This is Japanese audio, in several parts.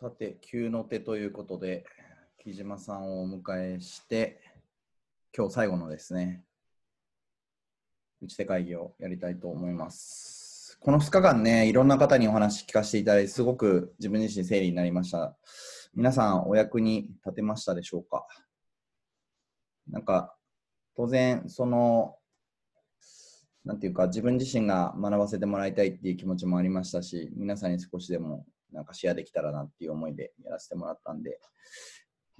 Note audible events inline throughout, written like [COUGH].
さて、急の手ということで、木島さんをお迎えして、今日最後のですね、打ち手会議をやりたいと思います。この2日間ね、いろんな方にお話聞かせていただいて、すごく自分自身整理になりました。皆さん、お役に立てましたでしょうか？なんか、当然、その、なんていうか、自分自身が学ばせてもらいたいっていう気持ちもありましたし、皆さんに少しでもなんかシェアできたらなっていう思いでやらせてもらったんで、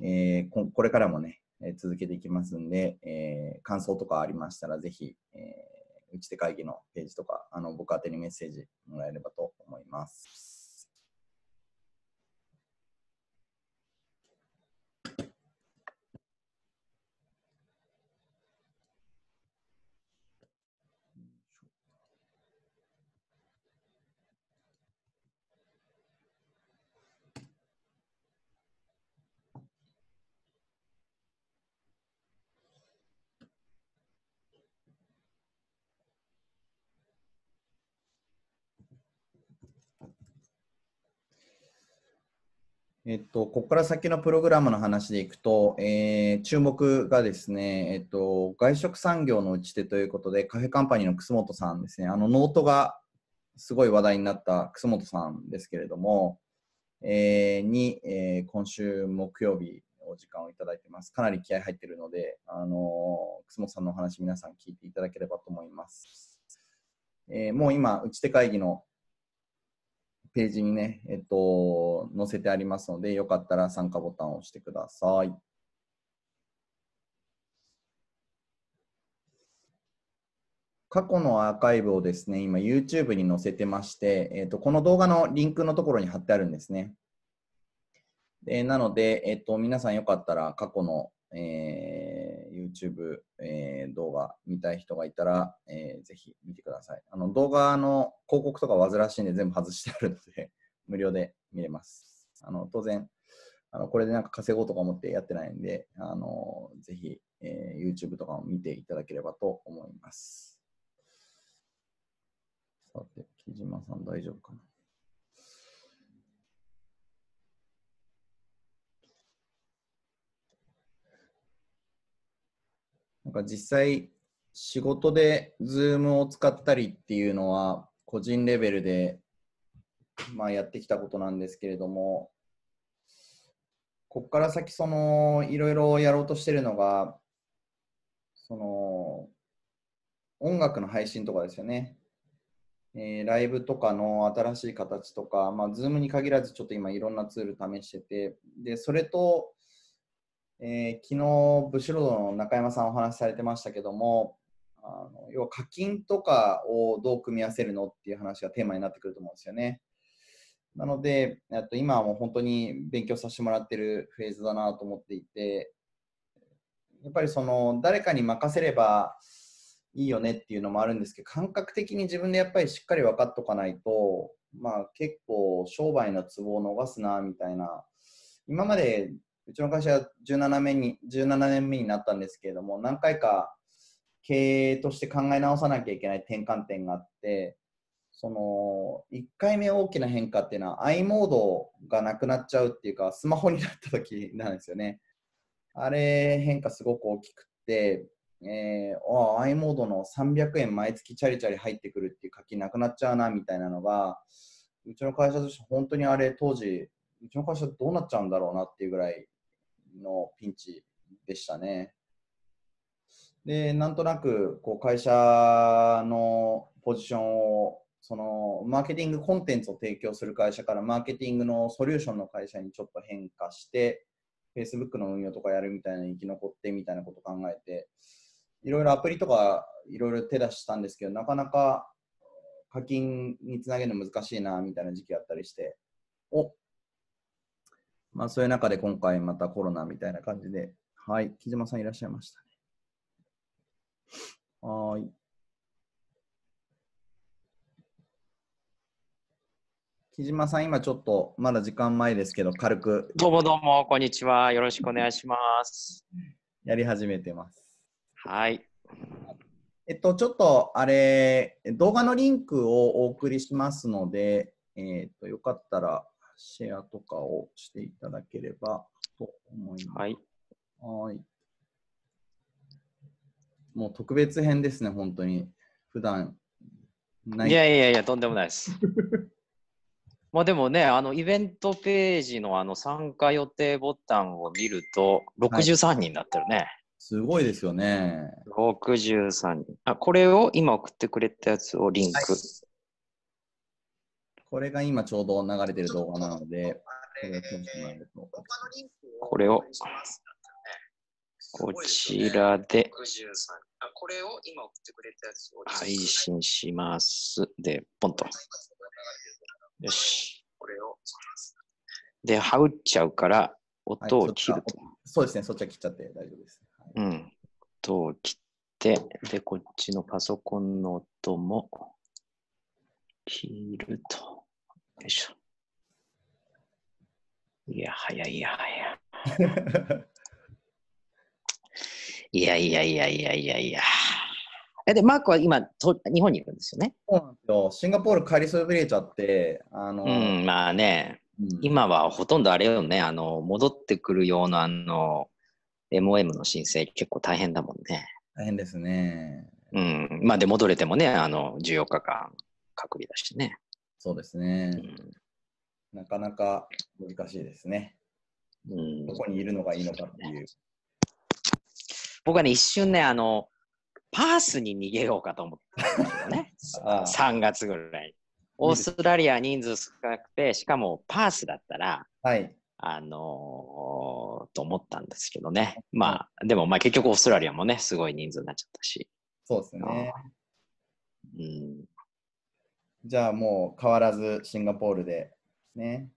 えーこれからもね、えー続けていきますんで、えー感想とかありましたら、ぜひ、えー、打ち手会議のページとか、あの僕宛にメッセージもらえればと思います。えっと、ここから先のプログラムの話でいくと、えー注目がですね、えっと、外食産業の打ち手ということで、カフェカンパニーの楠本さんですね、あのノートがすごい話題になった楠本さんですけれども、えーに、えー今週木曜日お時間をいただいてます。かなり気合入ってるので、あの楠本さんのお話皆さん聞いていただければと思います。えーもう今、打ち手会議のページにね、えっと、載せてありますので、よかったら参加ボタンを押してください。過去のアーカイブをですね、今 YouTube に載せてまして、えっと、この動画のリンクのところに貼ってあるんですね。でなので、えっと、皆さんよかったら過去の、えー YouTube、えー動画見たい人がいたら、えーぜひ見てください。あの動画の広告とか煩わしいんで全部外してあるので、[LAUGHS] 無料で見れます。あの当然あの、これでなんか稼ごうとか思ってやってないんで、あのぜひ、えー YouTube とかも見ていただければと思います。さて、木島さん大丈夫かな？なんか実際、仕事で Zoom を使ったりっていうのは、個人レベルで、まあ、やってきたことなんですけれども、ここから先、その、いろいろやろうとしてるのが、その、音楽の配信とかですよね。えーライブとかの新しい形とか、まあ、Zoom に限らず、ちょっと今いろんなツール試してて、で、それと、えー昨日、ブシュロードの中山さんお話しされてましたけども、あの要は課金とかをどう組み合わせるのっていう話がテーマになってくると思うんですよね。なので、と今はもう本当に勉強させてもらってるフェーズだなと思っていて、やっぱりその誰かに任せればいいよねっていうのもあるんですけど、感覚的に自分でやっぱりしっかり分かっとかないと、まあ結構商売のツボを逃すなみたいな、今までうちの会社は17年に17年目になったんですけれども、何回か経営として考え直さなきゃいけない転換点があって、その1回目大きな変化っていうのは i モードがなくなっちゃうっていうか、スマホになった時なんですよね。あれ変化すごく大きくって、えー、あ i モードの300円毎月チャリチャリ入ってくるっていう課金なくなっちゃうなみたいなのが、うちの会社として本当にあれ当時、うちの会社どうなっちゃうんだろうなっていうぐらいのピンチでしたね。で、なんとなくこう会社のポジションをそのマーケティングコンテンツを提供する会社からマーケティングのソリューションの会社にちょっと変化して、Facebook の運用とかやるみたいな生き残ってみたいなこと考えて、いろいろアプリとかいろいろ手出したんですけど、なかなか課金につなげるの難しいなみたいな時期あったりして、おまあそういう中で今回またコロナみたいな感じで、はい、木島さんいらっしゃいましたね。はーい。木島さん、今ちょっとまだ時間前ですけど、軽くどうもどうも、こんにちは。よろしくお願いします。やり始めてます。はい。えっと、ちょっとあれ、動画のリンクをお送りしますので、えっと、よかったらシェアとかをしていただければと思います。はい。はい。もう特別編ですね、本当に。普段ないいやいやいや、とんでもないです。[LAUGHS] まあでもね、あのイベントページのあの参加予定ボタンを見ると、63人になってるね。すごいですよね。63人。あ、これを今送ってくれたやつをリンク。はいこれが今ちょうど流れてる動画なので、これをこちらでこれを今送ってくれたやつを配信します。で、ポンと。よし。これをで、はうっちゃうから、音を切ると。そうですね、そっちは切っちゃって大丈夫です。はいうん。音を切って、で、こっちのパソコンの音も切ると。よいしょ。いや、早い、いや、早い。い [LAUGHS] やいやいやいやいやいや。え、で、マークは今、と日本にいるんですよね？そうなんですよ。シンガポール帰りそびれちゃって、あの、うん、まあね、うん今はほとんどあれよね、あの、戻ってくるような、あの、MOM の申請結構大変だもんね。大変ですね。うん。まあで戻れてもね、あの、14日間隔離だしね。そうですうね。ん。なかなか難しいですね。うんどこにいるのがいいのかっていう。僕はね、一瞬ね、あの、パースに逃げようかと思ったんですよね。[LAUGHS] ああ3月ぐらい。オーストラリア人数少なくて、しかもパースだったら、はい。あのーと思ったんですけどね。まあ、でもまあ結局オーストラリアもね、すごい人数になっちゃったし。そうですね。うん。じゃあもう変わらずシンガポールでね、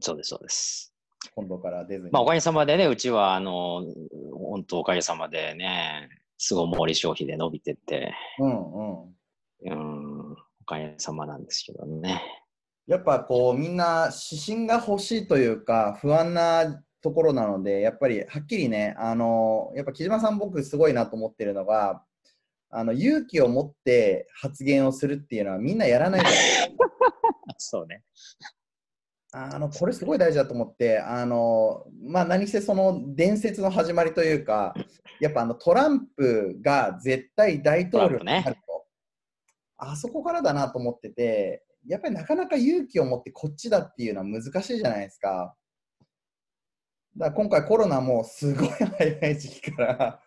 そうです、そうです。今度から出ずに。まあ、おかげさまでね、うちは、あの、本当おかげさまでね、巣ごもり消費で伸びてって、うんうん。うん、おかげさまなんですけどね。やっぱこうみんな指針が欲しいというか不安なところなのでやっぱりはっきりねあのやっぱ木島さん僕すごいなと思ってるのがあの勇気を持って発言をするっていうのはみんなやらないから [LAUGHS] そうね。あのこれすごい大事だと思ってあの、まあ、何せその伝説の始まりというかやっぱあのトランプが絶対大統領になると、あそこからだなと思っててやっぱりなかなか勇気を持ってこっちだっていうのは難しいじゃないですか。だから今回コロナもすごい早い時期から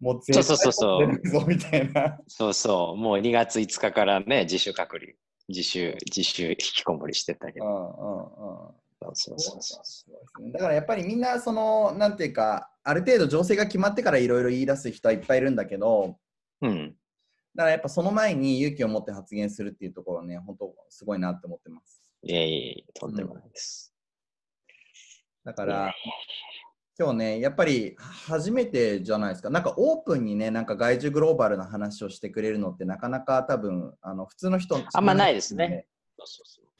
もうそうそうそうそう出るぞみたいな。そうそう、もう2月5日からね、自主隔離、自主、自主引きこもりしてたけど。うんうんうんそうそうそうだからやっぱりみんなそのなんていうかある程度情勢が決まってからいろいろ言い出す人はいっぱいいるんだけどうん。だからやっぱその前に勇気を持って発言するっていうところね本当すごいなって思ってますいえいえ、とんでもないです。だから今日ねやっぱり初めてじゃないですかなんかオープンにねなんか外需グローバルな話をしてくれるのってなかなか多分あの普通の人あんまないですね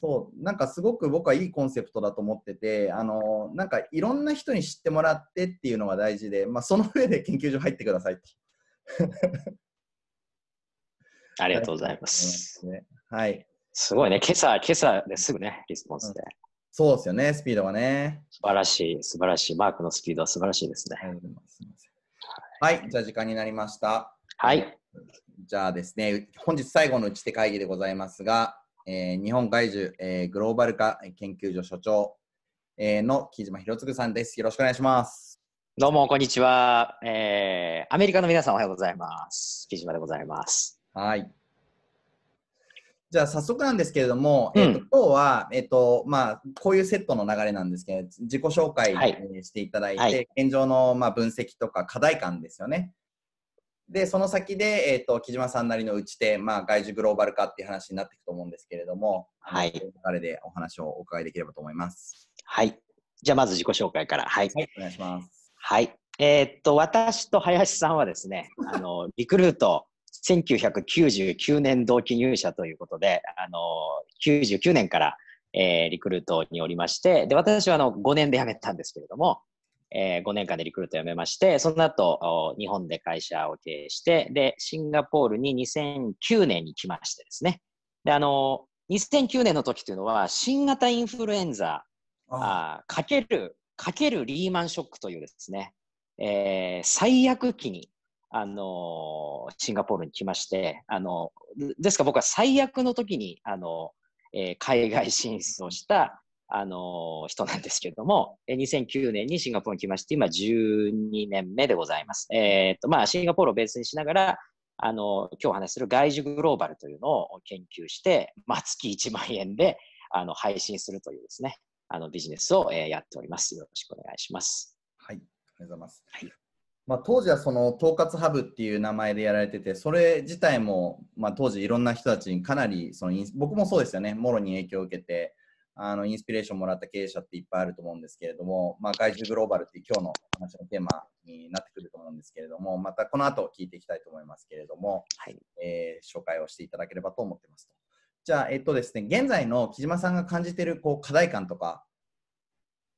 そうなんかすごく僕はいいコンセプトだと思っててあのなんかいろんな人に知ってもらってっていうのが大事で、まあ、その上で研究所入ってくださいと。ありがとうございます。ね [LAUGHS] はい。すごいね、今朝、今朝ですぐね、リスポンスで。そうですよね、スピードがね。素晴らしい、素晴らしい。マークのスピードは素晴らしいですね。はい、じゃあ時間になりました。はい。じゃあですね、本日最後の打ち手会議でございますが、えー日本外需、えーグローバル化研究所所長、えーの木島博次さんです。よろしくお願いします。どうも、こんにちは。えー、アメリカの皆さんおはようございます。木島でございます。はい。じゃあ早速なんですけれども、うんえーと今日は、えーとまあ、こういうセットの流れなんですけど、自己紹介、していただいて、はい現状の、まあ、分析とか課題感ですよね。で、その先で、えー、と木島さんなりの打ち手、まあ、外需グローバル化っていう話になっていくと思うんですけれども、はい流れでお話をお伺いできればと思います。はい。じゃあ、まず自己紹介から。はい。はい、お願いします。はい。えーっと、私と林さんはですね、あの、リクルート、1999年同期入社ということで、あの、99年から、えーリクルートにおりまして、で、私はあの、5年で辞めたんですけれども、え5年間でリクルート辞めまして、その後、お日本で会社を経営して、で、シンガポールに2009年に来ましてですね、で、あの、2009年の時というのは、新型インフルエンザ、あかける、かけるリーマンショックというですね、えー、最悪期に、あのー、シンガポールに来まして、あのー、ですから僕は最悪の時に、あのえー、海外進出をした、あの人なんですけれども、2009年にシンガポールに来まして、今12年目でございます。えっ、と、まあ、シンガポールをベースにしながら、あの、今日お話しする外需グローバルというのを研究して、まあ、月1万円で、あの、配信するというですね、あの、ビジネスを、えー、やっております。よろしくお願いします。はい、ありがとうございます。はい。まあ、当時はその統括ハブっていう名前でやられてて、それ自体も、まあ、当時いろんな人たちにかなりその僕もそうですよね、もろに影響を受けて、あのインスピレーションもらった経営者っていっぱいあると思うんですけれども、まあ、外需グローバルっていう今日の話のテーマになってくると思うんですけれども、またこの後聞いていきたいと思いますけれども、はい。えー、紹介をしていただければと思ってますと。じゃあ、えっとですね、現在の木島さんが感じているこう課題感とか、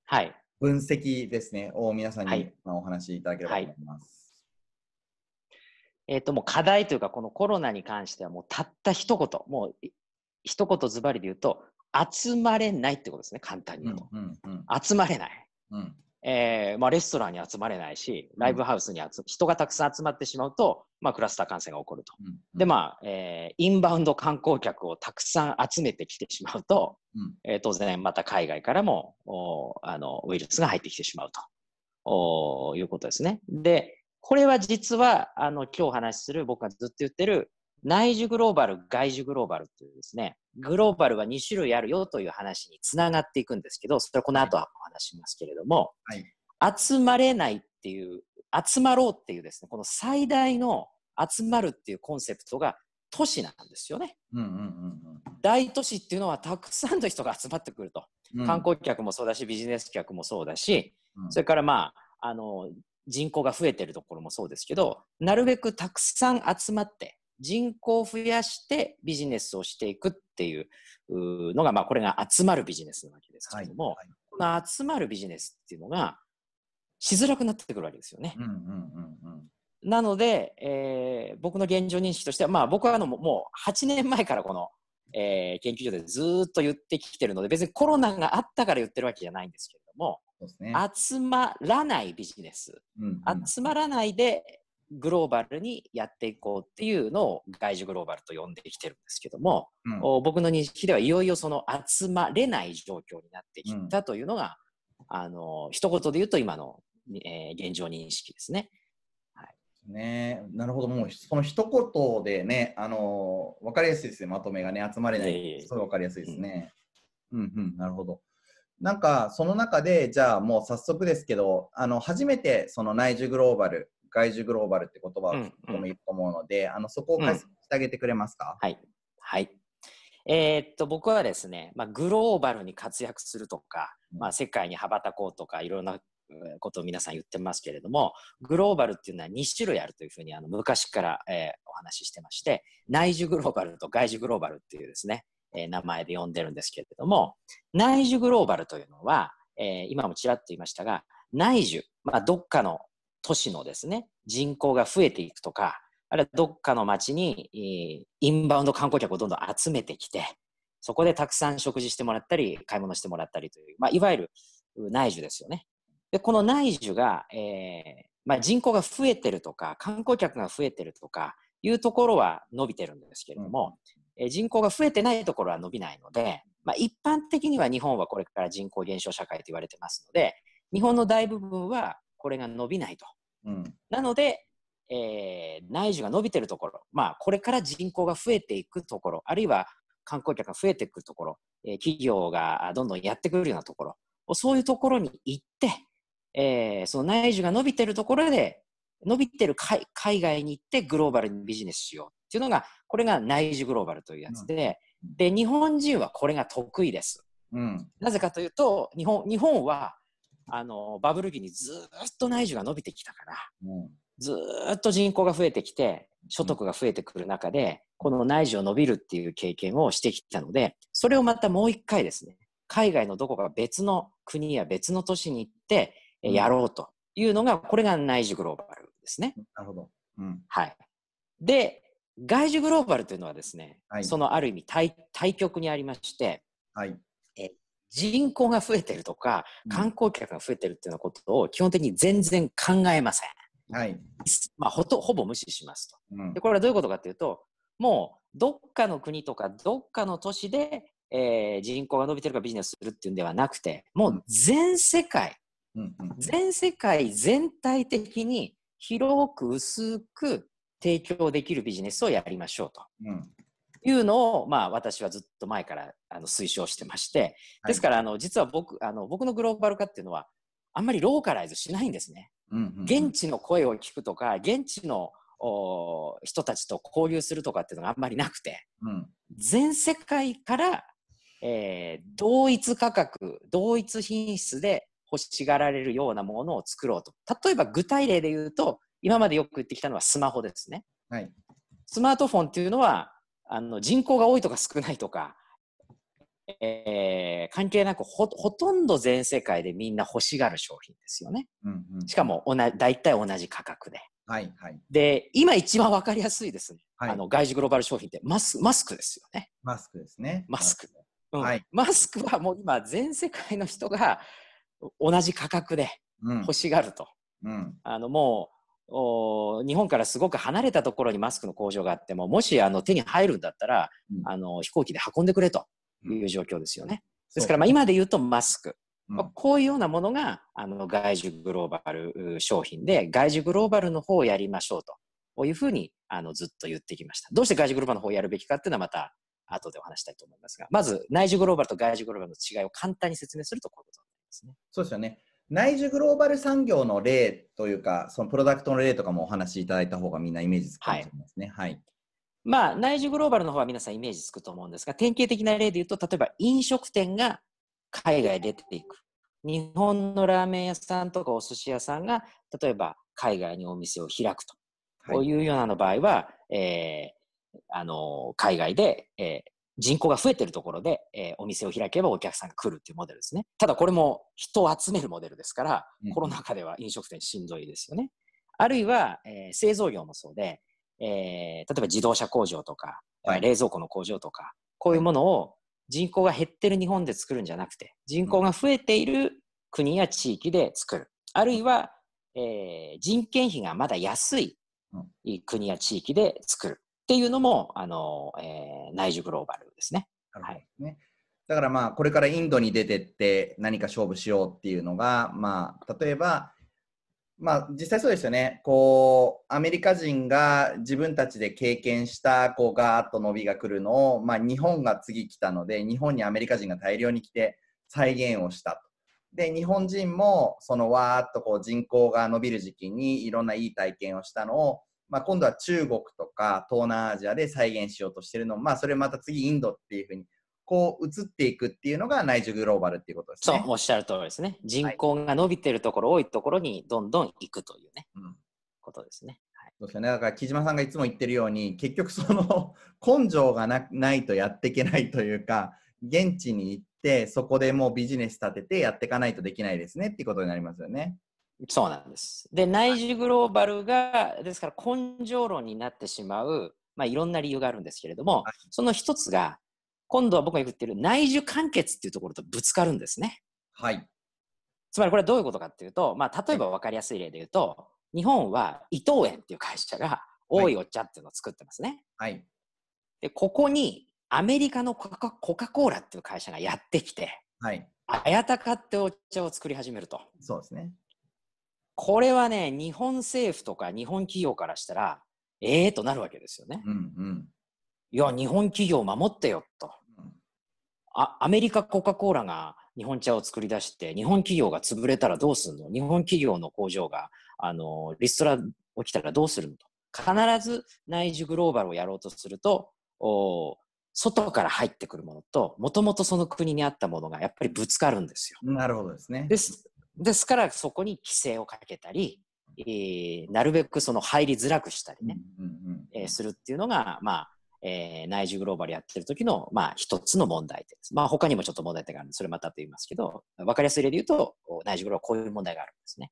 はい、分析ですね、を皆さんに、まあ、お話しいただければと思います。はい、えっ、ー、と、もう課題というか、このコロナに関しては、もうたった一言、もう一言ズバリで言うと、集まれないってことですね、簡単に言うと。うんうんうん、集まれない。うんえーまあ、レストランに集まれないし、ライブハウスに集、うん、人がたくさん集まってしまうと、まあ、クラスター感染が起こると。うん。うん、で、まあ、えー、インバウンド観光客をたくさん集めてきてしまうと、うん、えー、当然また海外からもおあのウイルスが入ってきてしまうと。おいうことですね。で、これは実は、あの、今日お話しする、僕がずっと言ってる、内需グローバル、外需グローバルというですね、グローバルは2種類あるよという話につながっていくんですけど、それはこの後はお話しますけれども、はい、集まれないっていう、集まろうっていうですね、この最大の集まるっていうコンセプトが都市なんですよね。大都市っていうのはたくさんの人が集まってくると。うん、観光客もそうだし、ビジネス客もそうだし、うん、それからまあ、あの、人口が増えてるところもそうですけど、なるべくたくさん集まって、人口を増やしてビジネスをしていくっていうのが、まあ、これが集まるビジネスなわけですけれども、はいはい、この集まるビジネスっていうのがしづらくなってくるわけですよね。うんうんうんうん。なので、えー、僕の現状認識としては、まあ、僕はあのもう8年前からこの、えー、研究所でずっと言ってきてるので別にコロナがあったから言ってるわけじゃないんですけれども、ね、集まらないビジネス、うんうん、集まらないでグローバルにやっていこうっていうのを外需グローバルと呼んできてるんですけども、うん、僕の認識ではいよいよその集まれない状況になってきたというのが、うん、あの一言で言うと今の、えー、現状認識ですね。はい、ね。なるほど。もうその一言でねあの分かりやすいですねまとめがね集まれない、えー、すごい分かりやすいですね。うん、うん、うん、なるほど。なんかその中でじゃあもう早速ですけどあの初めてその内需グローバル外需グローバルって言葉を聞くこともいると思うので、うんうん、あのそこを解説してあげてくれますか、うん、はい。はい。えー、っと、僕はですね、まあ、グローバルに活躍するとか、まあ、世界に羽ばたこうとか、いろんなことを皆さん言ってますけれども、グローバルっていうのは2種類あるというふうにあの昔から、えー、お話ししてまして、内需グローバルと外需グローバルっていうですね、えー、名前で呼んでるんですけれども、内需グローバルというのは、えー、今もちらっと言いましたが、内需、まあ、どっかの都市のですね、人口が増えていくとか、あるいはどっかの町にインバウンド観光客をどんどん集めてきて、そこでたくさん食事してもらったり、買い物してもらったりという、まあ、いわゆる内需ですよね。で、この内需が、えーまあ、人口が増えてるとか、観光客が増えてるとかいうところは伸びてるんですけれども、うん、え人口が増えてないところは伸びないので、まあ、一般的には日本はこれから人口減少社会と言われてますので、日本の大部分はこれが伸びないと。うん、なので、えー、内需が伸びてるところ、まあ、これから人口が増えていくところ、あるいは観光客が増えていくところ、えー、企業がどんどんやってくるようなところ、そういうところに行って、えー、その内需が伸びてるところで、伸びてる海海外に行ってグローバルにビジネスしようっていうのが、これが内需グローバルというやつで、うん、で、日本人はこれが得意です。うん、なぜかというと、日本日本はあのバブル期にずっと内需が伸びてきたから、うん、ずっと人口が増えてきて所得が増えてくる中で、この内需を伸びるっていう経験をしてきたのでそれをまたもう一回ですね海外のどこか別の国や別の都市に行ってやろうというのが、これが内需グローバルですね。なるほど。うん、はい。で、外需グローバルというのはですね、はいそのある意味対対極にありまして、はい。人口が増えてるとか、うん観光客が増えてるっていうようなことを基本的に全然考えません。はい。まあ、ほとほぼ無視しますと。うんで、これはどういうことかというと、もうどっかの国とかどっかの都市で、えー人口が伸びてるからビジネスするっていうんではなくて、もう全世界、うんうん全世界全体的に広く薄く提供できるビジネスをやりましょうと。うんいうのを、まあ、私はずっと前からあの推奨してまして、ですから、あの実は僕あの僕のグローバル化っていうのは、あんまりローカライズしないんですね。うんうん現地の声を聞くとか、現地のお人たちと交流するとかっていうのがあんまりなくて、うん全世界から、えー同一価格、同一品質で欲しがられるようなものを作ろうと。例えば具体例で言うと、今までよく言ってきたのはスマホですね。はい。スマートフォンっていうのは、あの人口が多いとか少ないとか、えー関係なくほほとんど全世界でみんな欲しがる商品ですよね。うんうんしかも同じ大体同じ価格で。はいはい。で、今一番わかりやすいですね。はいあの外需グローバル商品ってマスマスクですよね。マスクですね。マスク。うんはいマスクはもう今全世界の人が同じ価格でうん欲しがると。うんあのもうお日本からすごく離れたところにマスクの工場があっても、もしあの手に入るんだったら、うんあの飛行機で運んでくれという状況ですよね。ですから、まあ、今で言うとマスク、うんまあこういうようなものがあの外需グローバルう商品で、外需グローバルの方をやりましょうと。いうふうにあのずっと言ってきました。どうして外需グローバルの方をやるべきかっていうのはまた後でお話したいと思いますが、まず内需グローバルと外需グローバルの違いを簡単に説明するとこういうことになりますね。そうですよね。内需グローバル産業の例というか、そのプロダクトの例とかもお話しいただいた方がみんなイメージつくかもしれないですね。はい。まあ、内需グローバルの方は皆さんイメージつくと思うんですが、典型的な例で言うと、例えば飲食店が海外出ていく。日本のラーメン屋さんとかお寿司屋さんが、例えば海外にお店を開くと。い。いうようなの場合は、えーあの海外で、えー人口が増えてるところで、えーお店を開けばお客さんが来るっていうモデルですね。ただこれも人を集めるモデルですから、うんコロナ禍では飲食店しんどいですよね。あるいは、えー製造業もそうで、えー例えば自動車工場とか、はい冷蔵庫の工場とか、こういうものを人口が減ってる日本で作るんじゃなくて、人口が増えている国や地域で作る。あるいは、えー人件費がまだ安いうん国や地域で作るっていうのも、あの、えー内需グローバルですね。なるほどですね。だからまあ、これからインドに出てって何か勝負しようっていうのが、まあ、例えば、まあ、実際そうですよね。こう、アメリカ人が自分たちで経験した、こう、ガーッと伸びが来るのを、まあ、日本が次来たので、日本にアメリカ人が大量に来て再現をしたと。で、日本人も、そのわーっとこう人口が伸びる時期にいろんないい体験をしたのを、まあ、今度は中国とか東南アジアで再現しようとしてるのも、まあ、それまた次インドっていうふうにこう移っていくっていうのが内需グローバルっていうことですそうね。、おっしゃる通りですね。人口が伸びてるところ、多いところにどんどん行くというね、うんことですね。はいそうですよね。だから木島さんがいつも言ってるように結局その根性がなないとやっていけないというか現地に行ってそこでもうビジネス立ててやっていかないとできないですねっていうことになりますよね。そうなんです。で、内需グローバルが、ですから根性論になってしまう、まあ、いろんな理由があるんですけれども、はいその一つが、今度は僕が言っている内需完結っていうところとぶつかるんですね。はい。つまりこれはどういうことかっていうと、まあ、例えば分かりやすい例で言うと、日本は伊藤園っていう会社が、多いお茶っていうのを作ってますね。はい。で、ここにアメリカのコカコカ・コーラっていう会社がやってきて、はい。綾鷹ってお茶を作り始めると。そうですね。これはね、日本政府とか日本企業からしたら、ええー、となるわけですよね。うんうん。いや、日本企業守ってよと。うんあアメリカコカ・コーラが日本茶を作り出して、日本企業が潰れたらどうするの？日本企業の工場が、あの、リストラ起きたらどうするのと。必ず内需グローバルをやろうとすると、お外から入ってくるものと、もともとその国にあったものがやっぱりぶつかるんですよ。なるほどですね。ですですから、そこに規制をかけたり、えーなるべくその入りづらくしたりね、えーするっていうのが、まあ、えー内需グローバルやってる時の、まあ、一つの問題点です。まあ、他にもちょっと問題点があるんで、それまたと言いますけど、わかりやすい例で言うと、内需グローバルはこういう問題があるんですね。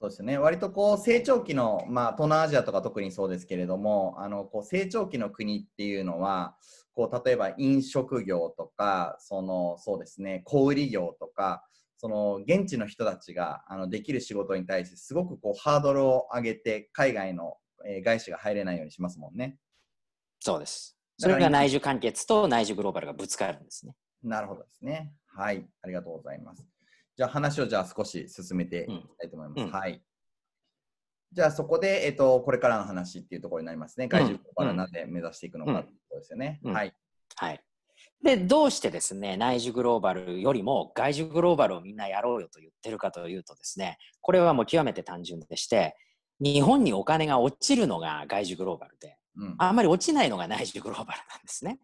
そうですね。割とこう成長期の、まあ、東南アジアとか特にそうですけれども、あのこう成長期の国っていうのは、こう例えば飲食業とか、そのそうですね、小売業とか、その現地の人たちがあのできる仕事に対してすごくこうハードルを上げて海外の、えー外資が入れないようにしますもんね。そうです。それが内需完結と内需グローバルがぶつかるんですね。なるほどですね。はい、ありがとうございます。じゃあ話をじゃあ少し進めていきたいと思います。うんうんはい。じゃあそこで、えっと、これからの話っていうところになりますね。外需からなぜ目指していくのかってことですよね。うんはい。はい。で、どうしてですね、内需グローバルよりも外需グローバルをみんなやろうよと言ってるかというとですね、これはもう極めて単純でして、日本にお金が落ちるのが外需グローバルで、うん。あんまり落ちないのが内需グローバルなんですね。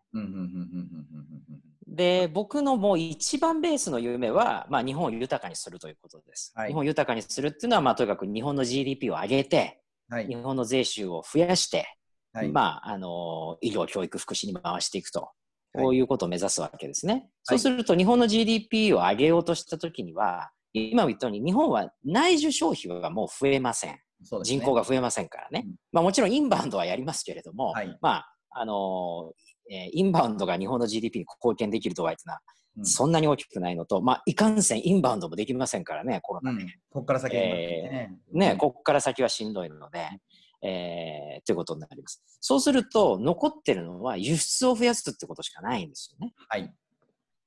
で、僕のもう一番ベースの夢は、まあ、日本を豊かにするということです。はい日本を豊かにするっていうのは、まあ、とにかく日本の GDP を上げて、はい日。本の税収を増やして、はい。まあ、あの、医療、教育、福祉に回していくと。はいこういうことを目指すわけですね。そうすると、日本の GDP を上げようとしたときには、今言ったように、日本は内需消費はもう増えません。そうですね人口が増えませんからね。うんまあ、もちろんインバウンドはやりますけれども、はいまあ、あのえーインバウンドが日本の GDP に貢献できる度合いというのは、うんそんなに大きくないのと、まあ、いかんせんインバウンドもできませんからね、コロナで。うん。ここから先にね。ね、ここから先はしんどいので、えーということになります。そうすると、残ってるのは輸出を増やすってことしかないんですよね。はい。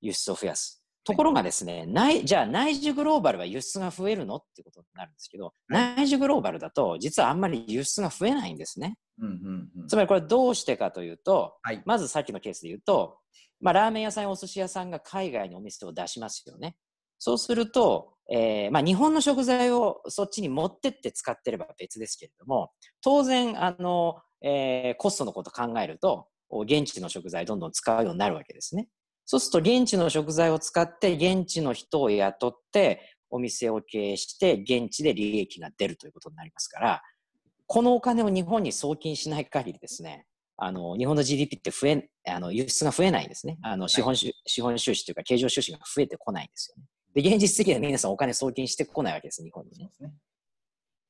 輸出を増やす。ところがですね、内じゃあ内需グローバルは輸出が増えるのってことになるんですけど、内需グローバルだと実はあんまり輸出が増えないんですね。うんうんうんつまりこれどうしてかというと、はい。まずさっきのケースで言うと、まあ、ラーメン屋さんやお寿司屋さんが海外にお店を出しますよね。そうすると、えーまあ、日本の食材をそっちに持ってって使ってれば別ですけれども、当然、あの、えーコストのことを考えると、現地の食材どんどん使うようになるわけですね。そうすると、現地の食材を使って、現地の人を雇って、お店を経営して、現地で利益が出るということになりますから、このお金を日本に送金しない限りですね、あの、日本の GDP って増え、あの、輸出が増えないんですね。あの、資本収、資本収支というか、経常収支が増えてこないんですよね。で、現実的には皆さんお金送金してこないわけです、日本にね。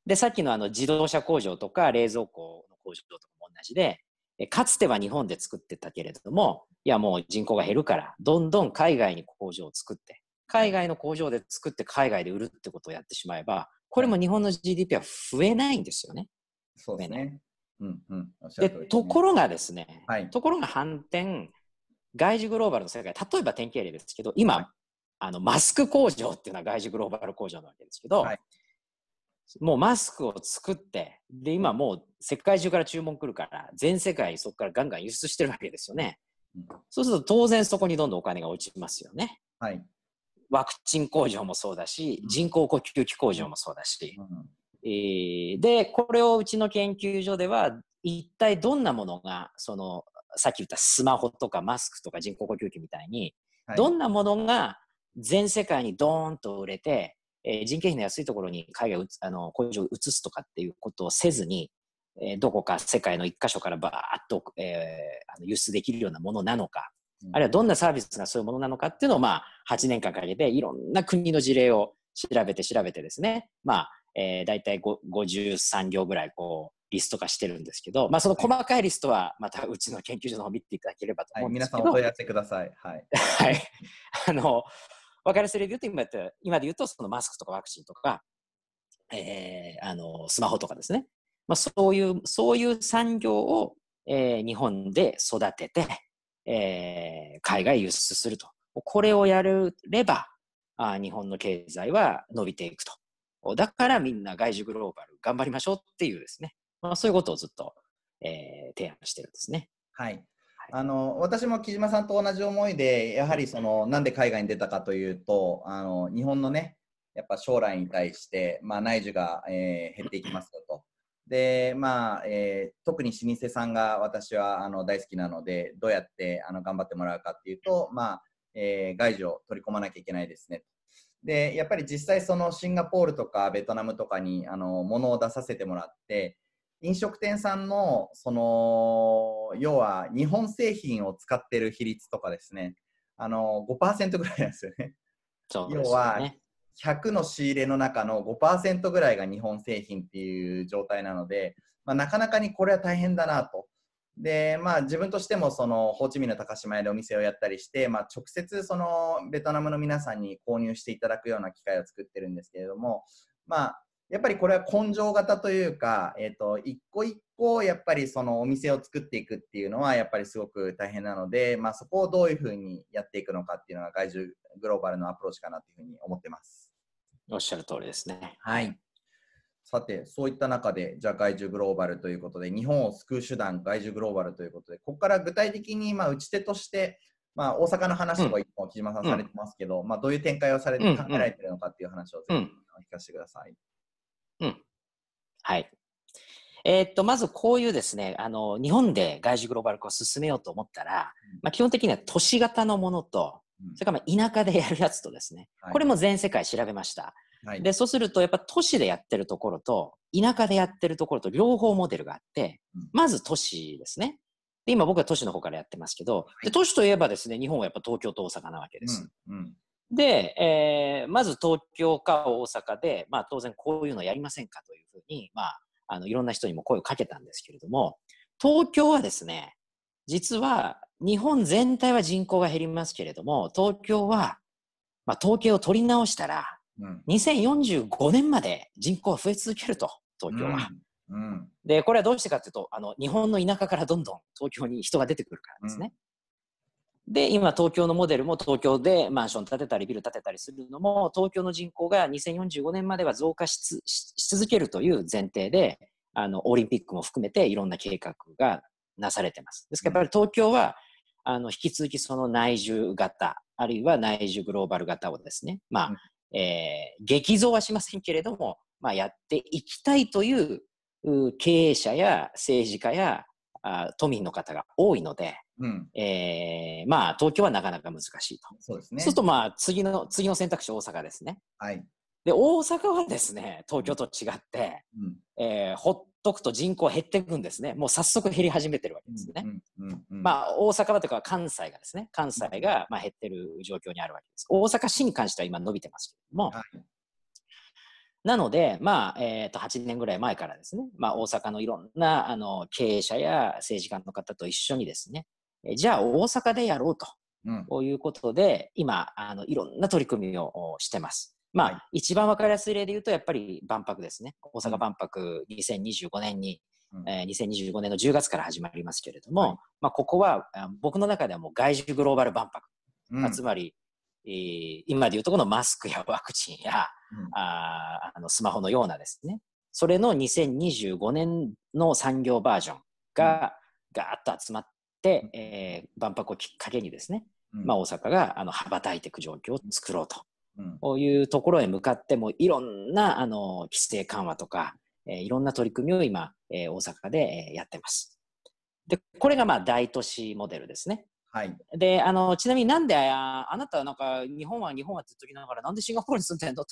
でさっきのあの、自動車工場とか冷蔵庫の工場とかも同じで、えかつては日本で作ってたけれども、いやもう人口が減るから、どんどん海外に工場を作って、海外の工場で作って海外で売るってことをやってしまえば、これも日本の GDP は増えないんですよね。そうですね。うんうん。で、ところがですね、はいところが反転、外需グローバルの世界、例えば典型例ですけど、今、はいあのマスク工場っていうのは外需グローバル工場なわけですけど、はいもうマスクを作って、で、今もう世界中から注文来るから、全世界そこからガンガン輸出してるわけですよね。うんそうすると当然そこにどんどんお金が落ちますよね。はい。ワクチン工場もそうだしう、ん人工呼吸器工場もそうだし、うんえーで、これをうちの研究所では、一体どんなものが、その、さっき言ったスマホとかマスクとか人工呼吸器みたいに、はいどんなものが全世界にドーンと売れて、えー人件費の安いところに海外あの工場を移すとかっていうことをせずに、えーどこか世界の一箇所からバーッと、えーあの輸出できるようなものなのか、うんあるいはどんなサービスがそういうものなのかっていうのを、まあ、8年間かけていろんな国の事例を調べて調べてですね、まあ、えー、大体ご53行ぐらいこうリスト化してるんですけど、まあ、その細かいリストはまたうちの研究所の方を見ていただければとはい。思うんですけど、皆さんお問い合わせください。はい。[LAUGHS] はい。あの、分かりやすい例で言うと、今言った今で言うと、そのマスクとかワクチンとか、えーあの、スマホとかですね。まあ、そういう、そういう産業を、えー日本で育てて、えー海外輸出すると。これをやれば、あ日本の経済は伸びていくと。だからみんな外需グローバル頑張りましょうっていうですね。まあ、そういうことをずっと、えー提案してるんですね。はい。あの私も木島さんと同じ思いで、やはりそのなんで海外に出たかというと、あの日本のね、やっぱ将来に対して、まあ、内需が、えー減っていきますよと。で、まあえー特に老舗さんが私はあの大好きなので、どうやってあの頑張ってもらうかっていうと、まあえー外需を取り込まなきゃいけないですね。で、やっぱり実際そのシンガポールとかベトナムとかにあの物を出させてもらって、飲食店さんのその要は日本製品を使ってる比率とかですね、あの5%ぐらいなんですよね。よね。100の仕入れの中の5%ぐらいが日本製品っていう状態なので、まあ、なかなかにこれは大変だなと。で、まあ、自分としてもそのホーチミンの高島屋でお店をやったりして、まあ、直接そのベトナムの皆さんに購入していただくような機会を作ってるんですけれども、まあ、やっぱりこれは根性型というか、えっ、と、一個一個やっぱりそのお店を作っていくっていうのはやっぱりすごく大変なので、まあ、そこをどういうふうにやっていくのかっていうのが外需グローバルのアプローチかなというふうに思ってます。おっしゃる通りですね。はい。さて、そういった中で、じゃあ外需グローバルということで、日本を救う手段、外需グローバルということで、ここから具体的に、まあ、打ち手として、まあ、大阪の話とか、木島さんされてますけど、まあ、どういう展開をされて、うん考えられてるのかっていう話をぜひうんお聞かせてください。はい。えーっと、まずこういうですね、あの、日本で外需グローバル化を進めようと思ったら、うんまあ、基本的には都市型のものと、うんそれからまあ田舎でやるやつとですね、はいこれも全世界調べました。はい。で、そうすると、やっぱ都市でやってるところと、田舎でやってるところと両方モデルがあってうん、まず都市ですね。で今僕は都市の方からやってますけど、で都市といえばですね、日本はやっぱ東京と大阪なわけです。うんうんで、えーまず東京か大阪で、まあ当然こういうのやりませんかというふうに、まあ、あの、いろんな人にも声をかけたんですけれども、東京はですね、実は日本全体は人口が減りますけれども、東京は、まあ統計を取り直したら、うん2045年まで人口が増え続けると、東京は。うんで、これはどうしてかというと、あの、日本の田舎からどんどん東京に人が出てくるからですね。で、今、東京のモデルも東京でマンション建てたりビル建てたりするのも、東京の人口が2045年までは増加し続けるという前提で、あの、オリンピックも含めていろんな計画がなされてます。ですから、やっぱり東京は、あの、引き続きその内需型、あるいは内需グローバル型をですね、まあ、えー激増はしませんけれども、まあ、やっていきたいというう経営者や政治家やあ都民の方が多いので、うんえーまあ、東京はなかなか難しいと。そうですね。そうすると、まあ、次の、次の選択肢大阪ですね。はい。で、大阪はですね、東京と違って、うんえーほっとくと人口減っていくんですね。もう早速減り始めてるわけですね。うんうんうんまあ、大阪はというか関西がですね、関西がまあ減ってる状況にあるわけです。大阪市に関しては今伸びてますけれども、はいなので、まあ、えっ、と、8年ぐらい前からですね、まあ、大阪のいろんな、あの、経営者や政治家の方と一緒にですね、えじゃあ大阪でやろうと。うん。いうことで、今、あの、いろんな取り組みをおしてます。まあ、はい。一番わかりやすい例で言うと、やっぱり万博ですね。大阪万博2025年に、うん。えー2025年の10月から始まりますけれども、はい。まあ、ここは、あ僕の中ではもう外需グローバル万博。うん。まあつまり、えー今で言うとこのマスクやワクチンや、うん。あーあのスマホのようなですね、それの2025年の産業バージョンがガーッと集まって、えー万博をきっかけにですね、うんまあ、大阪があの羽ばたいていく状況を作ろうと。うんこういうところへ向かってもいろんなあの規制緩和とか、えーいろんな取り組みを今、えー大阪で、えーやってます。で、これがまあ大都市モデルですね。はい。で、あの、ちなみになんでああなたはなんか日本は日本はって言っときながらなんでシンガポールに住んでんの？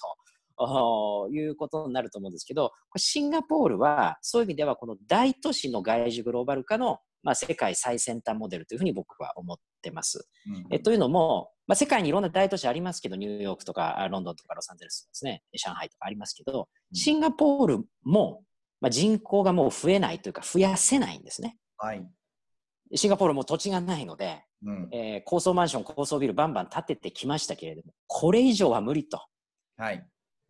ということになると思うんですけど、シンガポールはそういう意味ではこの大都市の外需グローバル化の、まあ、世界最先端モデルというふうに僕は思ってます。うんえというのも、まあ、世界にいろんな大都市ありますけど、ニューヨークとかあロンドンとかロサンゼルスですね、上海とかありますけど、うんシンガポールも、まあ、人口がもう増えないというか増やせないんですね。はい。シンガポールも土地がないので、うんえー高層マンション、高層ビルバンバン建ててきましたけれども、これ以上は無理と。はい。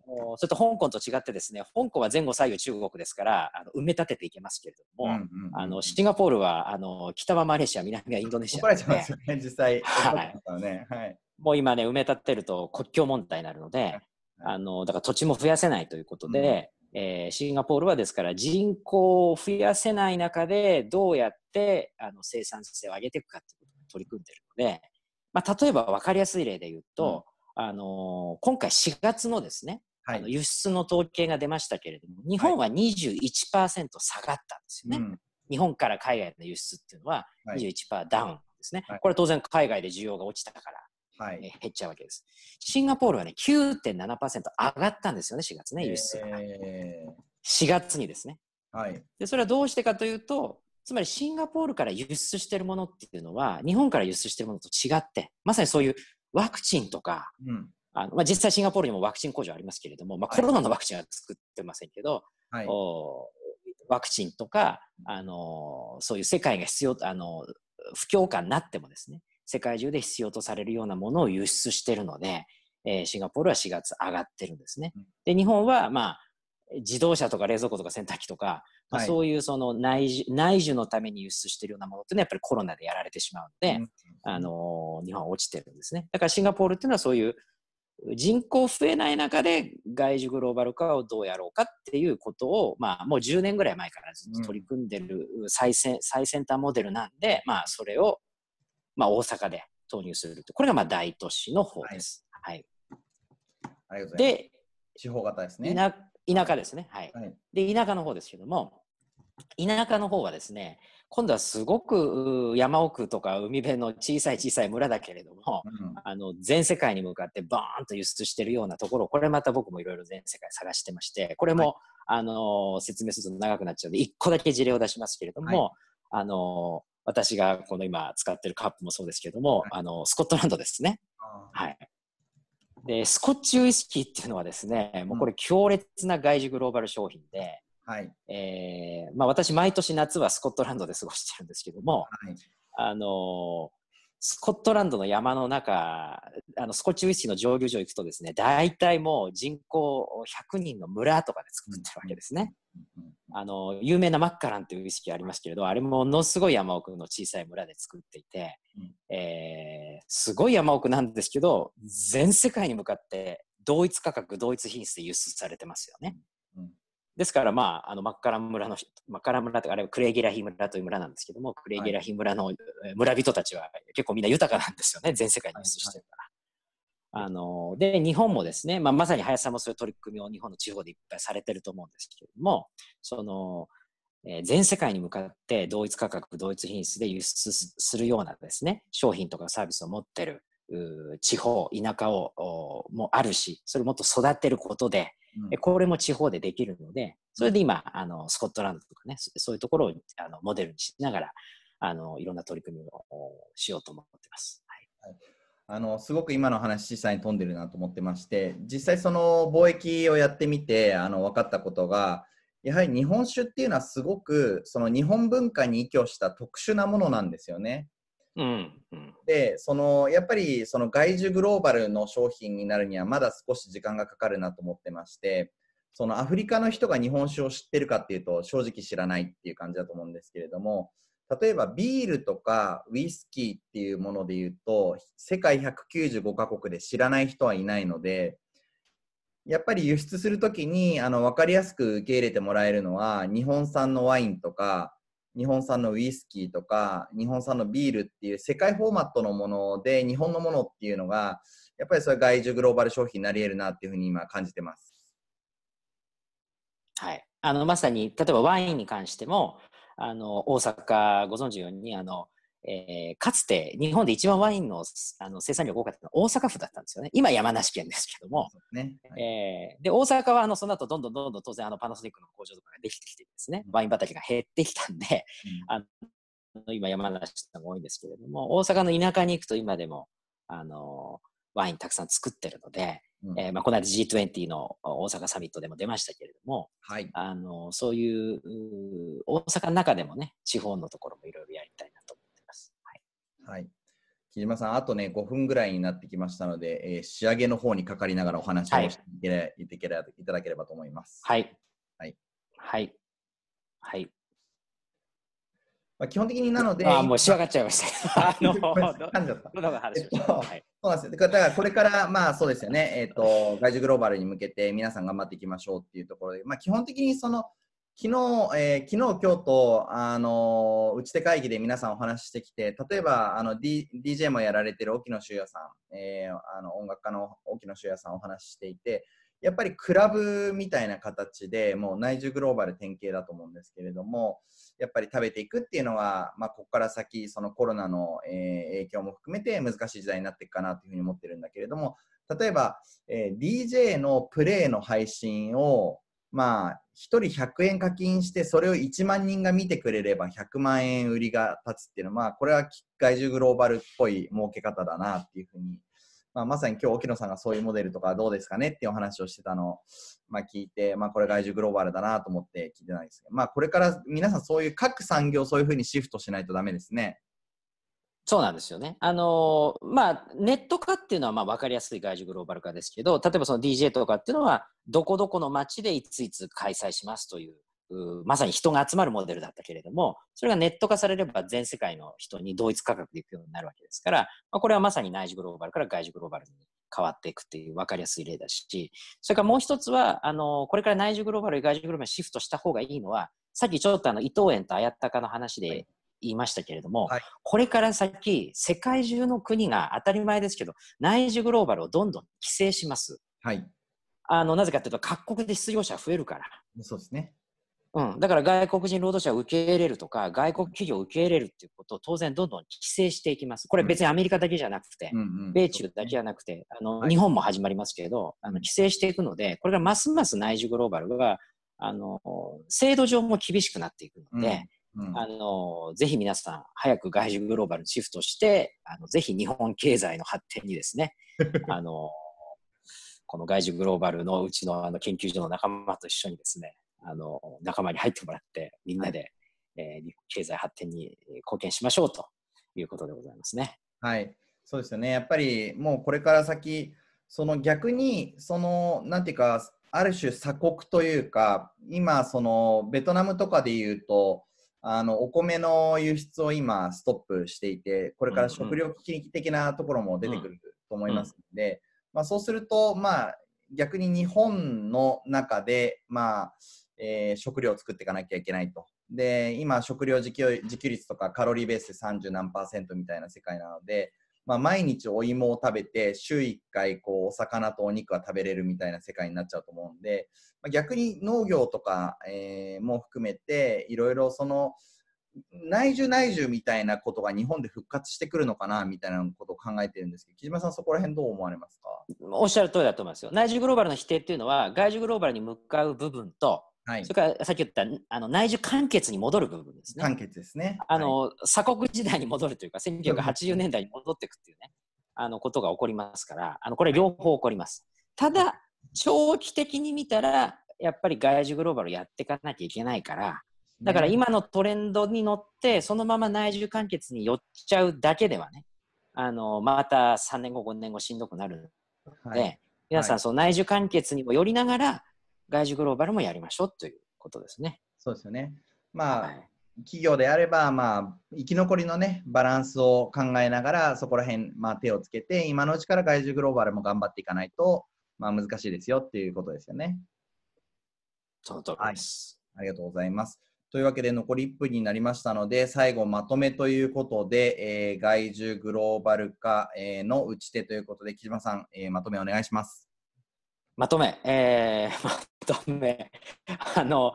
もうそれと香港と違ってですね、香港は前後左右中国ですから、あの埋め立てていけますけれども、うんうんうんあのシンガポールはあの北はマレーシア、南はインドネシア怒られちゃいなのでますよね、実際。はい。もう今ね、埋め立てると国境問題になるので、あの、だから土地も増やせないということで、えーシンガポールはですから人口を増やせない中でどうやってあの生産性を上げていくかということに取り組んでいるので、まあ、例えば分かりやすい例で言うと、あのー今回4月のですね、はいあの輸出の統計が出ましたけれども、日本は21%下がったんですよね。うん日本から海外の輸出っていうのははい21%ダウンですね。はいこれ当然海外で需要が落ちたからはい。えー減っちゃうわけです。シンガポールはね、9.7%上がったんですよね、4月ね、輸出が。え4月にですね。ーはい。で、それはどうしてかというと、つまりシンガポールから輸出しているものっていうのは、日本から輸出しているものと違って、まさにそういうワクチンとか、うん。あのまあ、実際シンガポールにもワクチン工場ありますけれども、まあ、はいコロナのワクチンは作ってませんけど、はい。おワクチンとか、あのそういう世界が必要、あの不況下になってもですね、世界中で必要とされるようなものを輸出しているので、えーシンガポールは4月上がってるんですねうん。で、日本は、まあ、自動車とか冷蔵庫とか洗濯機とか、まあ、はいそういうその内需内需のために輸出しているようなものっていうのはやっぱりコロナでやられてしまうので、うんあの日本は落ちてるんですね。だからシンガポールっていうのはそういう人口増えない中で外需グローバル化をどうやろうかっていうことを、まあ、もう10年ぐらい前からずっと取り組んでる最先,、最先端モデルなんで、まあ、それを、まあ、大阪で投入すると。これがまあ大都市の方です。はい。ありがとうござい。で、地方型ですね。田田舎ですね。はい。はい。で、田舎の方ですけども、田舎の方はですね、今度はすごくう山奥とか海辺の小さい小さい村だけれども、うん。あの全世界に向かってバーンと輸出してるようなところ、これまた僕もいろいろ全世界探してまして、これも、あの説明すると長くなっちゃうので、1個だけ事例を出しますけれども、あの私がこの今使ってるカップもそうですけれども、はい。あのスコットランドですね。あはい。で、スコッチウイスキーっていうのはですね、もうこれ強烈な外需グローバル商品で、ーはい。えーまあ、私、毎年夏はスコットランドで過ごしてるんですけども、はい。あのースコットランドの山の中、あのスコッチウイスキーの蒸留所行くとですね、大体もう人口100人の村とかで作ってるわけですね。あの有名なマッカランっていうウイスキーありますけれど、あれものすごい山奥の小さい村で作っていて、うんえーすごい山奥なんですけど、全世界に向かって同一価格、同一品質で輸出されてますよね。うんですから、まあ、あのマッカラン村の人、マッカラン村とか、あれはクレイゲラヒ村という村なんですけども、クレイゲラヒ村のえー村人たちは結構みんな豊かなんですよね、全世界に輸出してるから。あので日本もですね、まあ、まさに林さんもそういう取り組みを日本の地方でいっぱいされてると思うんですけれども、そのえー全世界に向かって同一価格、同一品質で輸出すするようなですね、商品とかサービスを持ってる地方、田舎をおもあるし、それをもっと育てることで、うんえこれも地方でできるので、それで今、あのスコットランドとかね、そそういうところをあのモデルにしながら、あのいろんな取り組みをおしようと思ってます。はいあのすごく今の話、実際に飛んでるなと思ってまして、実際その貿易をやってみてあの分かったことが、やはり日本酒っていうのはすごくその日本文化に依拠した特殊なものなんですよね。うんうん。で、そのやっぱりその外需グローバルの商品になるにはまだ少し時間がかかるなと思ってまして、そのアフリカの人が日本酒を知ってるかっていうと正直知らないっていう感じだと思うんですけれども、例えばビールとかウイスキーっていうもので言うと、世界195カ国で知らない人はいないので、やっぱり輸出するときにあの分かりやすく受け入れてもらえるのは、日本産のワインとか、日本産のウイスキーとか、日本産のビールっていう世界フォーマットのもので、日本のものっていうのが、やっぱりそれ外需グローバル商品になり得るなっていうふうに今感じてます。はい、あのまさに例えばワインに関してもあの大阪ご存知ようにあの、えーかつて日本で一番ワインのあの生産量が多かったのは大阪府だったんですよね今山梨県ですけども、ね。はいえーで大阪はあのその後どんどんどんどん当然あのパナソニックの工場とかができてきてですねうんワイン畑が減ってきたんであの今山梨が多いんですけれども大阪の田舎に行くと今でもあのワインたくさん作ってるので、うんえーまあ、この間 G20 の大阪サミットでも出ましたけれどもはい。あのそういう大阪の中でもね地方のところもいろいろやりたい。はいはい。木島さん、あとね、5分ぐらいになってきましたので、えー仕上げの方にかかりながらお話をはいしていけれいてけれいただければと思います。はい。はい。はい。はい。まあ、基本的になので、あーもう仕上がっちゃいました。[LAUGHS] あの、ごめんなさいど噛んじゃった。どの話？をしえっとはい。そうなんですよ。だからだからこれから、まあそうですよね、えっ、と、外需グローバルに向けて皆さん頑張っていきましょうっていうところで、まあ基本的にその、昨日、えー昨日、今日と、あのー打ち手会議で皆さんお話ししてきて、例えば、あの、D、DJ もやられてる沖野修也さん、えーあの、音楽家の沖野修也さんお話ししていて、やっぱりクラブみたいな形でもう内需グローバル典型だと思うんですけれども、やっぱり食べていくっていうのは、まあ、ここから先、そのコロナの、え影響も含めて難しい時代になっていくかなというふうに思ってるんだけれども、例えば、え DJ のプレイの配信を、まあ、1人100円課金して、それを1万人が見てくれれば100万円売りが立つっていうのは、まあ、これは外需グローバルっぽい儲け方だなっていうふうにまあ、まさに今日沖野さんがそういうモデルとかどうですかねっていうお話をしてたのを、まあ、聞いて、まあ、これ外需グローバルだなと思って聞いてないですけど、まあ、これから皆さんそういう各産業そういうふうにシフトしないとダメですね。そうなんですよね。あのー、まあ、ネット化っていうのはまあ分かりやすい外需グローバル化ですけど、例えばその DJ とかっていうのは、どこどこの街でいついつ開催しますというまさに人が集まるモデルだったけれども、それがネット化されれば全世界の人に同一価格でいくようになるわけですから、まあ、これはまさに内需グローバルから外需グローバルに変わっていくっていう分かりやすい例だし、それからもう一つは、あの、これから内需グローバル、外需グローバルにシフトした方がいいのは、さっきちょっとあの伊藤園と綾鷹の話で言いましたけれども、はい、これから先、世界中の国が当たり前ですけど、内需グローバルをどんどん規制します。はい。あの、なぜかというと、各国で失業者増えるから。そうですね。うん、だから外国人労働者を受け入れるとか、外国企業を受け入れるっていうことを当然どんどん規制していきます。これ別にアメリカだけじゃなくて、うん、米中だけじゃなくて、あの、はい、日本も始まりますけど、あの規制していくので、これがますます内需グローバルが、あの、制度上も厳しくなっていくので、うん、あの、ぜひ皆さん、早く外需グローバルにシフトして、あの、ぜひ日本経済の発展にですね、[LAUGHS] あの、この外需グローバルのうちのあの研究所の仲間と一緒にですね、あの、仲間に入ってもらって、みんなで、はい、えー、経済発展に貢献しましょうということでございますね。はい。そうですよね。やっぱりもうこれから先、その逆に、その、なんていうか、ある種鎖国というか、今、その、ベトナムとかで言うと、あのお米の輸出を今ストップしていて、これから食料危機的なところも出てくると思いますので、まあ、そうすると、まあ、逆に日本の中で、まあ、えー、食料を作っていかなきゃいけないと。で、今、食料自給自給率とかカロリーベースで30何パーセントみたいな世界なので、まあ、毎日お芋を食べて、週1回こうお魚とお肉は食べれるみたいな世界になっちゃうと思うんで、まあ、逆に農業とか、えー、も含めて、いろいろその、内需内需みたいなことが日本で復活してくるのかなみたいなことを考えてるんですけど、木島さん、そこら辺どう思われますか？おっしゃる通りだと思いますよ。内需グローバルの否定っていうのは、外需グローバルに向かう部分と、はい、それからさっき言ったあの内需完結に戻る部分ですね。完結ですね。あの、はい、鎖国時代に戻るというか、1980年代に戻っていくっていうね、あのことが起こりますから、あのこれ両方起こります。ただ、長期的に見たら、やっぱり外需グローバルやっていかなきゃいけないから、だから今のトレンドに乗って、そのまま内需完結に寄っちゃうだけではね、あのまた3年後、5年後しんどくなるので、はい、皆さん、その内需完結にもよりながら、外需グローバルもやりましょうということですね。そうですよね。まあ、はい、企業であれば、まあ、生き残りのね、バランスを考えながら、そこら辺、まあ、手をつけて、今のうちから外需グローバルも頑張っていかないと、まあ、難しいですよっていうことですよね。その通りです、はい。ありがとうございます。というわけで残り1分になりましたので、最後まとめということで、えー、外需グローバル化、えー、の打ち手ということで、木島さん、えー、まとめお願いします。まとめ、えー、[LAUGHS] まとめ、あの、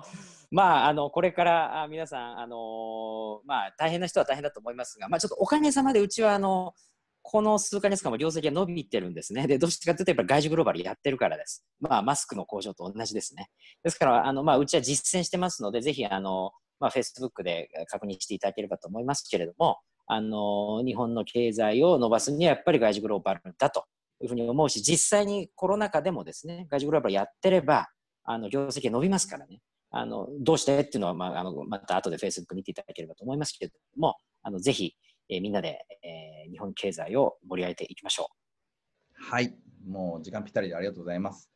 まあ、あの、これから皆さん、あの、まあ、大変な人は大変だと思いますが、まあ、ちょっとおかげさまでうちは、あの、この数ヶ月間も業績が伸びてるんですね。で、どうしてかというと、やっぱり外需グローバルやってるからです。まあ、マスクの工場と同じですね。ですから、あの、まあ、うちは実践してますので、ぜひ、あの、まあ、Facebook で確認していただければと思いますけれども、あの、日本の経済を伸ばすにはやっぱり外需グローバルだというふうに思うし、実際にコロナ禍でもですね、外需グローバルやってれば、あの、業績が伸びますからね。あの、どうしてっていうのは、まあ、あの、また後で Facebook 見ていただければと思いますけれども、あの、ぜひ、えー、みんなで、えー、日本経済を盛り上げていきましょう。はい。もう時間ぴったりでありがとうございます。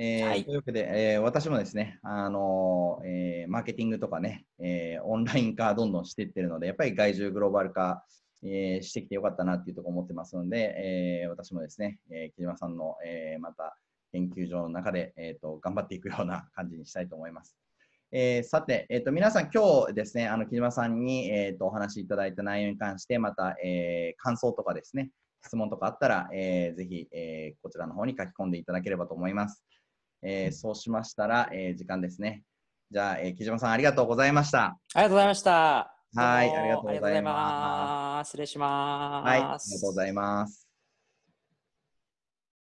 えーはい、というわけで、えー、私もですね、あのえー、マーケティングとかね、えー、オンライン化どんどんしていってるので、やっぱり外需グローバル化、えー、してきてよかったなっていうところを思ってますので、えー、私もですね、えー、木島さんの、えー、また研究所の中で、えーと、頑張っていくような感じにしたいと思います。えー、さて、えーと、皆さん、今日ですね、あの木島さんに、えーと、お話しいただいた内容に関して、また、えー、感想とかですね、質問とかあったら、えー、ぜひ、えー、こちらの方に書き込んでいただければと思います。えー、そうしましたら、えー、時間ですね。じゃあ、えー、木島さん、ありがとうございました。ありがとうございました。はい、ありがとうございます。失礼します。はい、ありがとうございます。